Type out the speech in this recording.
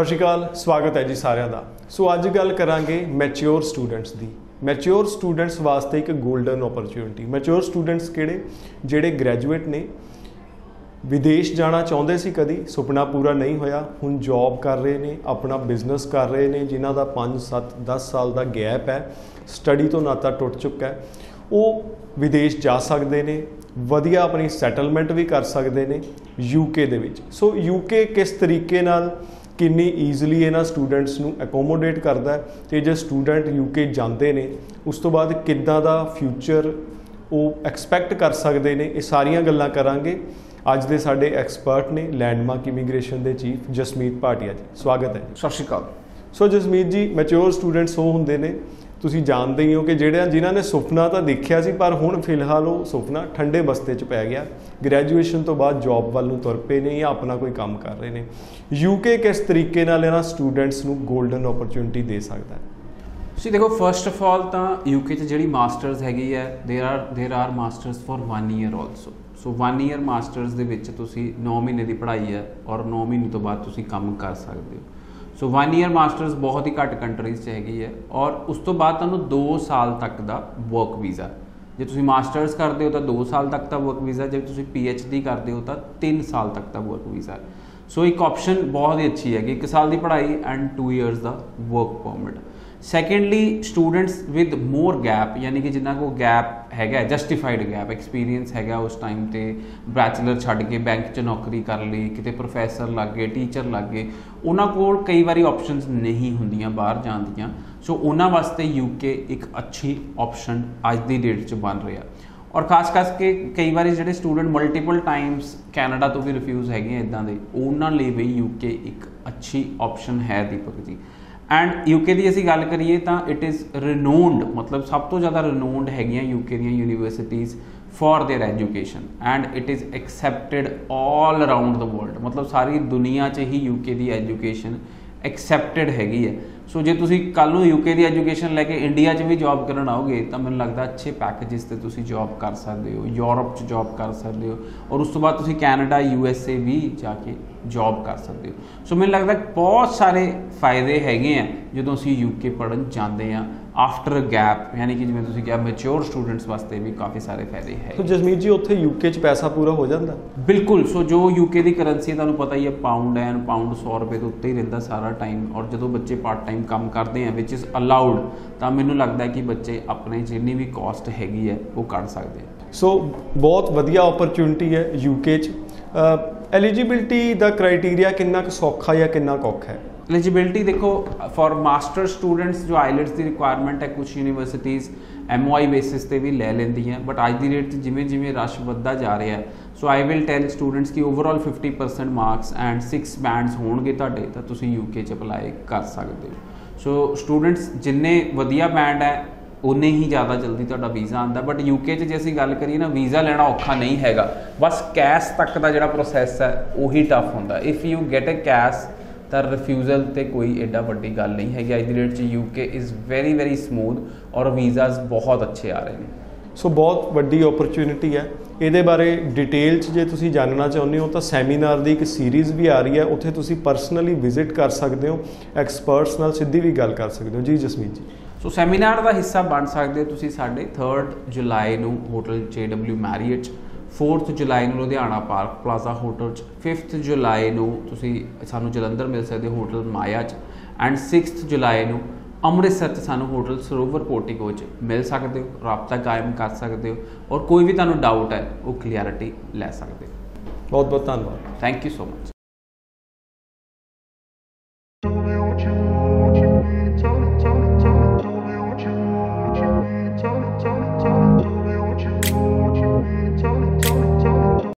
ਸਤਿ ਸ਼੍ਰੀ ਅਕਾਲ, ਸਵਾਗਤ ਹੈ ਜੀ ਸਾਰਿਆਂ ਦਾ। ਸੋ ਅੱਜ ਗੱਲ ਕਰਾਂਗੇ ਮੈਚਿਓਰ ਸਟੂਡੈਂਟਸ ਦੀ। ਮੈਚਿਓਰ ਸਟੂਡੈਂਟਸ ਵਾਸਤੇ ਇੱਕ 골ਡਨ ਓਪਰਚ्युनिटी ਮੈਚਿਓਰ ਸਟੂਡੈਂਟਸ ਕਿਹੜੇ? ਜਿਹੜੇ ਗ੍ਰੈਜੂਏਟ ਨੇ। ਵਿਦੇਸ਼ ਜਾਣਾ ਚਾਹੁੰਦੇ ਸੀ ਕਦੀ, ਸੁਪਨਾ ਪੂਰਾ ਨਹੀਂ ਹੋਇਆ। ਹੁਣ ਜੌਬ ਕਰ ਰਹੇ ਨੇ, ਆਪਣਾ ਬਿਜ਼ਨਸ ਕਰ ਰਹੇ ਨੇ, ਜਿਨ੍ਹਾਂ ਦਾ 5 7 10 ਸਾਲ ਦਾ ਗੈਪ ਹੈ। ਸਟੱਡੀ ਤੋਂ ਨਾਤਾ ਟੁੱਟ ਚੁੱਕਾ ਹੈ। ਉਹ ਵਿਦੇਸ਼ ਜਾ ਸਕਦੇ ਨੇ। ਵਧੀਆ ਆਪਣੀ ਸੈਟਲਮੈਂਟ ਵੀ ਕਰ ਸਕਦੇ ਨੇ। ਯੂਕੇ ਦੇ ਵਿੱਚ। ਸੋ ਯੂਕੇ ਕਿਸ ਤਰੀਕੇ ਨਾਲ ਕਿੰਨੀ ਈਜ਼ੀਲੀ ਇਹਨਾਂ ਸਟੂਡੈਂਟਸ ਨੂੰ ਅਕੋਮੋਡੇਟ ਕਰਦਾ ਹੈ ਤੇ ਜੇ ਸਟੂਡੈਂਟ ਯੂਕੇ ਜਾਂਦੇ ਨੇ ਉਸ ਤੋਂ ਬਾਅਦ ਕਿੱਦਾਂ ਦਾ ਫਿਊਚਰ ਉਹ ਐਕਸਪੈਕਟ ਕਰ ਸਕਦੇ ਨੇ ਇਹ ਸਾਰੀਆਂ ਗੱਲਾਂ ਕਰਾਂਗੇ। ਅੱਜ ਦੇ ਸਾਡੇ ਐਕਸਪਰਟ ਨੇ ਲੈਂਡਮਾਰਕ ਇਮੀਗ੍ਰੇਸ਼ਨ ਦੇ ਚੀਫ ਜਸਮੀਤ ਭਾਟੀਆ ਜੀ। ਸਵਾਗਤ ਹੈ ਸਤਿ ਸ਼੍ਰੀ ਅਕਾਲ। ਸੋ ਜਸਮੀਤ ਜੀ ਮੈਚੁਰ ਸਟੂਡੈਂਟਸ ਉਹ ਹੁੰਦੇ ਨੇ ਤੁਸੀਂ ਜਾਣਦੇ ਹੀ ਹੋ ਕਿ ਜਿਹੜੇ ਜਿਨ੍ਹਾਂ ਨੇ ਸੁਪਨਾ ਤਾਂ ਦੇਖਿਆ ਸੀ, ਪਰ ਹੁਣ ਫਿਲਹਾਲ ਉਹ ਸੁਪਨਾ ਠੰਡੇ ਬਸਤੇ 'ਚ ਪੈ ਗਿਆ। ਗ੍ਰੈਜੂਏਸ਼ਨ ਤੋਂ ਬਾਅਦ ਜੌਬ ਵੱਲ ਨੂੰ ਤੁਰ ਪਏ ਨੇ ਜਾਂ ਆਪਣਾ ਕੋਈ ਕੰਮ ਕਰ ਰਹੇ ਨੇ। ਯੂਕੇ ਕਿਸ ਤਰੀਕੇ ਨਾਲ ਇਹਨਾਂ ਸਟੂਡੈਂਟਸ ਨੂੰ 골ਡਨ ਓਪਰਚ्युनिटी ਦੇ ਸਕਦਾ ਹੈ? ਤੁਸੀਂ ਦੇਖੋ ਫਰਸਟ ਆਫ ਆਲ ਤਾਂ ਯੂਕੇ 'ਚ ਜਿਹੜੀ ਮਾਸਟਰਸ ਹੈਗੀ ਹੈ there are there are masters for 1 year also so 1 year masters ਦੇ ਵਿੱਚ ਤੁਸੀਂ 9 ਮਹੀਨੇ ਦੀ ਪੜ੍ਹਾਈ ਹੈ ਔਰ 9 ਮਹੀਨੇ ਤੋਂ ਬਾਅਦ ਤੁਸੀਂ ਕੰਮ ਕਰ ਸਕਦੇ ਹੋ। ਸੋ 1 ਇਅਰ ਮਾਸਟਰਸ ਬਹੁਤ ਹੀ ਘੱਟ ਕੰਟਰੀਜ਼ 'ਚ ਹੈਗੀ ਹੈ ਔਰ ਉਸ ਤੋਂ ਬਾਅਦ ਤੁਹਾਨੂੰ 2 ਸਾਲ ਤੱਕ ਦਾ ਵਰਕ ਵੀਜ਼ਾ ਜੇ ਤੁਸੀਂ ਮਾਸਟਰਸ ਕਰਦੇ ਹੋ ਤਾਂ 2 ਸਾਲ ਤੱਕ ਦਾ ਵਰਕ ਵੀਜ਼ਾ ਜੇ ਤੁਸੀਂ ਡੀ ਕਰਦੇ ਹੋ ਤਾਂ 3 ਸਾਲ ਤੱਕ ਦਾ ਵਰਕ ਵੀਜ਼ਾ ਸੋ ਇੱਕ ਆਪਸ਼ਨ ਬਹੁਤ ਹੀ ਅੱਛੀ ਹੈ ਕਿ 1 ਸਾਲ ਦੀ ਪੜ੍ਹਾਈ and 2 years the work permit secondly students with more gap ਯਾਨੀ ਕਿ ਜਿਨ੍ਹਾਂ ਕੋ ਗੈਪ ਹੈਗਾ ਜਸਟੀਫਾਈਡ ਗੈਪ ਐਕਸਪੀਰੀਅੰਸ ਹੈਗਾ ਉਸ ਟਾਈਮ ਤੇ ਬੈਚਲਰ ਛੱਡ ਕੇ ਬੈਂਕ 'ਚ ਨੌਕਰੀ ਕਰ ਲਈ ਕਿਤੇ ਪ੍ਰੋਫੈਸਰ ਲੱਗ ਗਏ ਟੀਚਰ ਲੱਗ ਗਏ ਉਹਨਾਂ ਕੋਲ ਕਈ ਵਾਰੀ ਆਪਸ਼ਨਸ ਨਹੀਂ ਹੁੰਦੀਆਂ ਬਾਹਰ ਜਾਣ ਦੀਆਂ ਸੋ ਉਹਨਾਂ ਵਾਸਤੇ ਯੂਕੇ ਇੱਕ ਅੱਛੀ ਆਪਸ਼ਨ ਅੱਜ ਦੀ ਡੇਟ 'ਚ ਬਣ ਰਿਹਾ ਔਰ ਖਾਸ ਕਰਕੇ ਕਈ ਵਾਰੀ ਜਿਹੜੇ ਸਟੂਡੈਂਟ ਮਲਟੀਪਲ ਟਾਈਮਸ ਕੈਨੇਡਾ ਤੋਂ ਵੀ ਰਿਫਿਊਜ਼ ਹੈਗੇ ਆ ਇਦਾਂ ਦੇ. ਉਹਨਾਂ ਲਈ ਵੀ ਯੂਕੇ ਇੱਕ ਅੱਛੀ ਆਪਸ਼ਨ ਹੈ ਦੀਪਕ ਜੀ ਐਂਡ ਯੂਕੇ ਦੀ ਅਸੀਂ ਗੱਲ ਕਰੀਏ ਤਾਂ ਇਟ ਇਜ਼ ਰਿਨੋਨਡ ਮਤਲਬ ਸਭ ਤੋਂ ਜ਼ਿਆਦਾ ਰਿਨੋਨਡ ਹੈਗੀਆਂ ਯੂਕੇ ਦੀਆਂ universities for their education and it is accepted 올 around the world ਮਤਲਬ ਸਾਰੀ ਦੁਨੀਆ 'ਚ ਹੀ ਯੂਕੇ ਦੀ ਐਜੂਕੇਸ਼ਨ ਐਕਸੈਪਟਡ ਹੈਗੀ ਹੈ। ਸੋ ਜੇ ਤੁਸੀਂ ਕੱਲ ਨੂੰ ਯੂਕੇ ਦੀ ਐਜੂਕੇਸ਼ਨ ਲੈ ਕੇ ਇੰਡੀਆ 'ਚ ਵੀ ਜੌਬ ਕਰਨ ਆਓਗੇ ਤਾਂ ਮੈਨੂੰ ਲੱਗਦਾ ਅੱਛੇ ਪੈਕੇजेस ਤੇ ਤੁਸੀਂ ਜੌਬ ਕਰ ਸਕਦੇ ਹੋ ਯੂਰਪ 'ਚ ਜੌਬ ਕਰ ਸਕਦੇ ਹੋ ਔਰ ਉਸ ਤੋਂ ਬਾਅਦ ਤੁਸੀਂ ਕੈਨੇਡਾ ਯੂ ਐਸ ਏ ਵੀ ਜਾ ਕੇ ਜੌਬ ਕਰ ਸਕਦੇ ਹੋ। ਸੋ ਮੈਨੂੰ ਲੱਗਦਾ ਬਹੁਤ ਸਾਰੇ ਫਾਇਦੇ ਹੈਗੇ ਆ ਜਦੋਂ ਅਸੀਂ ਯੂਕੇ ਪੜਨ ਜਾਂਦੇ ਆ ਆਫਟਰ ਅ ਗੈਪ ਯਾਨੀ ਕਿ ਜਿਵੇਂ ਤੁਸੀਂ ਕਿਹਾ ਮੈਚੁਰ ਸਟੂਡੈਂਟਸ ਵਾਸਤੇ ਵੀ ਕਾਫੀ ਸਾਰੇ ਫਾਇਦੇ ਹੈ ਸੋ ਜਸਮੀਤ ਜੀ ਉੱਥੇ ਯੂਕੇ 'ਚ ਪੈਸਾ ਪੂਰਾ ਹੋ ਜਾਂਦਾ? ਬਿਲਕੁਲ। ਸੋ ਜੋ ਯੂਕੇ ਦੀ ਕਰੰਸੀ ਤੁਹਾਨੂੰ ਪਤਾ ਹੀ ਹੈ ਪਾਉਂਡ ਐਨ ਪਾਉਂਡ 100 ਰੁਪਏ ਦੇ ਉੱਤੇ ਹੀ ਰਹਿੰਦਾ ਸਾਰਾ ਟਾਈਮ ਔਰ ਜਦੋਂ ਬੱਚੇ ਪਾਰਟ ਟਾਈਮ ਟਾਈਮ ਕੰਮ ਕਰਦੇ ਆ ਵਿਚ ਇਜ਼ ਅਲਾਉਡ ਤਾਂ ਮੈਨੂੰ ਲੱਗਦਾ ਹੈ ਕਿ ਬੱਚੇ ਆਪਣੇ ਜਿੰਨੀ ਵੀ ਕਾਸਟ ਹੈਗੀ ਹੈ ਉਹ ਕੱਢ ਸਕਦੇ ਆ। ਸੋ ਬਹੁਤ ਵਧੀਆ ਓਪਰਚ्युनिटी ਹੈ ਯੂਕੇ ਚ। ਐਲੀਜੀਬਿਲਟੀ ਦਾ ਕ੍ਰਾਈਟੇਰੀਆ ਕਿੰਨਾ ਕੁ ਸੌਖਾ ਜਾਂ ਕਿੰਨਾ ਕੁ ਔਖਾ ਹੈ? ਐਲੀਜੀਬਿਲਟੀ ਦੇਖੋ ਫॉर ਮਾਸਟਰ ਸਟੂਡੈਂਟਸ ਜੋ ਆਈਲਟਸ ਦੀ ਰਿਕੁਆਇਰਮੈਂਟ ਹੈ ਕੁਝ ਯੂਨੀਵਰਸਿਟੀਆਂ ਐਮਓਆਈ ਬੇਸਿਸ ਤੇ ਵੀ ਲੈ ਲੈਂਦੀਆਂ ਬਟ ਅੱਜ ਦੀ ਡੇਟ 'ਚ ਜਿਵੇਂ ਜਿਵੇਂ ਰਸ਼ ਵੱਧਦਾ ਜਾ ਰਿਹਾ ਹੈ so I will tell students ਕਿ ਓਵਰਆਲ 50% ਮਾਰਕਸ ਐਂਡ 6 ਬੈਂਡਸ ਹੋਣਗੇ ਤੁਹਾਡੇ ਤਾਂ ਤੁਸੀਂ ਯੂਕੇ 'ਚ ਅਪਲਾਈ ਕਰ ਸਕਦੇ ਹੋ। ਸੋ ਸਟੂਡੈਂਟਸ ਜਿੰਨੇ ਵਧੀਆ ਬੈਂਡ ਹੈ ਉਨੇ ਹੀ ਜ਼ਿਆਦਾ ਜਲਦੀ ਤੁਹਾਡਾ ਵੀਜ਼ਾ ਆਂਦਾ ਬਟ ਯੂਕੇ 'ਚ ਜੇ ਅਸੀਂ ਗੱਲ ਕਰੀਏ ਨਾ ਵੀਜ਼ਾ ਲੈਣਾ ਔਖਾ ਨਹੀਂ ਹੈਗਾ। ਬਸ ਕੈਸ਼ ਤੱਕ ਦਾ ਜਿਹੜਾ ਪ੍ਰੋਸੈਸ ਹੈ, ਉਹੀ ਟਫ ਹੁੰਦਾ। If you get a cash ਤਾਂ ਰਿਫਿਊਜ਼ਲ ਤੇ ਕੋਈ ਐਡਾ ਵੱਡੀ ਗੱਲ ਨਹੀਂ ਹੈਗੀ। ਅੱਜ ਦੀ ਡੇਟ 'ਚ UK is very very smooth ਔਰ ਵੀਜ਼ਾਸ ਬਹੁਤ ਅੱਛੇ ਆ ਰਹੇ ਨੇ। ਸੋ ਬਹੁਤ ਵੱਡੀ ਓਪਰਚ्युनिटी ਹੈ। ਇਹਦੇ ਬਾਰੇ ਡਿਟੇਲ 'ਚ ਜੇ ਤੁਸੀਂ ਜਾਣਨਾ ਚਾਹੁੰਦੇ ਹੋ, ਤਾਂ ਸੈਮੀਨਾਰ ਦੀ ਇੱਕ ਸੀਰੀਜ਼ ਵੀ ਆ ਰਹੀ ਹੈ। ਉੱਥੇ ਤੁਸੀਂ ਪਰਸਨਲੀ ਵਿਜ਼ਿਟ ਕਰ ਸਕਦੇ ਹੋ ਐਕਸਪਰਟਸ ਨਾਲ ਸਿੱਧੀ ਵੀ ਗੱਲ ਕਰ ਸਕਦੇ ਹੋ। ਜੀ, ਜਸਮੀਤ ਜੀ। ਸੋ ਸੈਮੀਨਾਰ ਦਾ ਹਿੱਸਾ ਬਣ ਸਕਦੇ ਹੋ ਤੁਸੀਂ ਸਾਡੇ 3rd ਜੁਲਾਈ ਨੂੰ ਹੋਟਲ JW ਮੈਰੀਅਟ 4th ਜੁਲਾਈ ਨੂੰ ਲੁਧਿਆਣਾ ਪਾਰਕ ਪਲਾਜ਼ਾ ਹੋਟਲ 'ਚ 5th ਜੁਲਾਈ ਨੂੰ ਤੁਸੀਂ ਸਾਨੂੰ ਜਲੰਧਰ ਮਿਲ ਸਕਦੇ ਹੋ ਹੋਟਲ ਮਾਇਆ 'ਚ ਐਂਡ 6th ਜੁਲਾਈ ਨੂੰ ਅੰਮ੍ਰਿਤਸਰ 'ਚ ਸਾਨੂੰ ਹੋਟਲ ਸਰੋਵਰ ਪੋਰਟੀਕੋ 'ਚ ਮਿਲ ਸਕਦੇ ਹੋ ਰਾਬਤਾ ਕਾਇਮ ਕਰ ਸਕਦੇ ਹੋ ਔਰ ਕੋਈ ਵੀ ਤੁਹਾਨੂੰ ਡਾਊਟ ਹੈ ਉਹ ਕਲੀਅਰਿਟੀ ਲੈ ਸਕਦੇ ਹੋ। ਬਹੁਤ ਬਹੁਤ ਧੰਨਵਾਦ। Thank you so much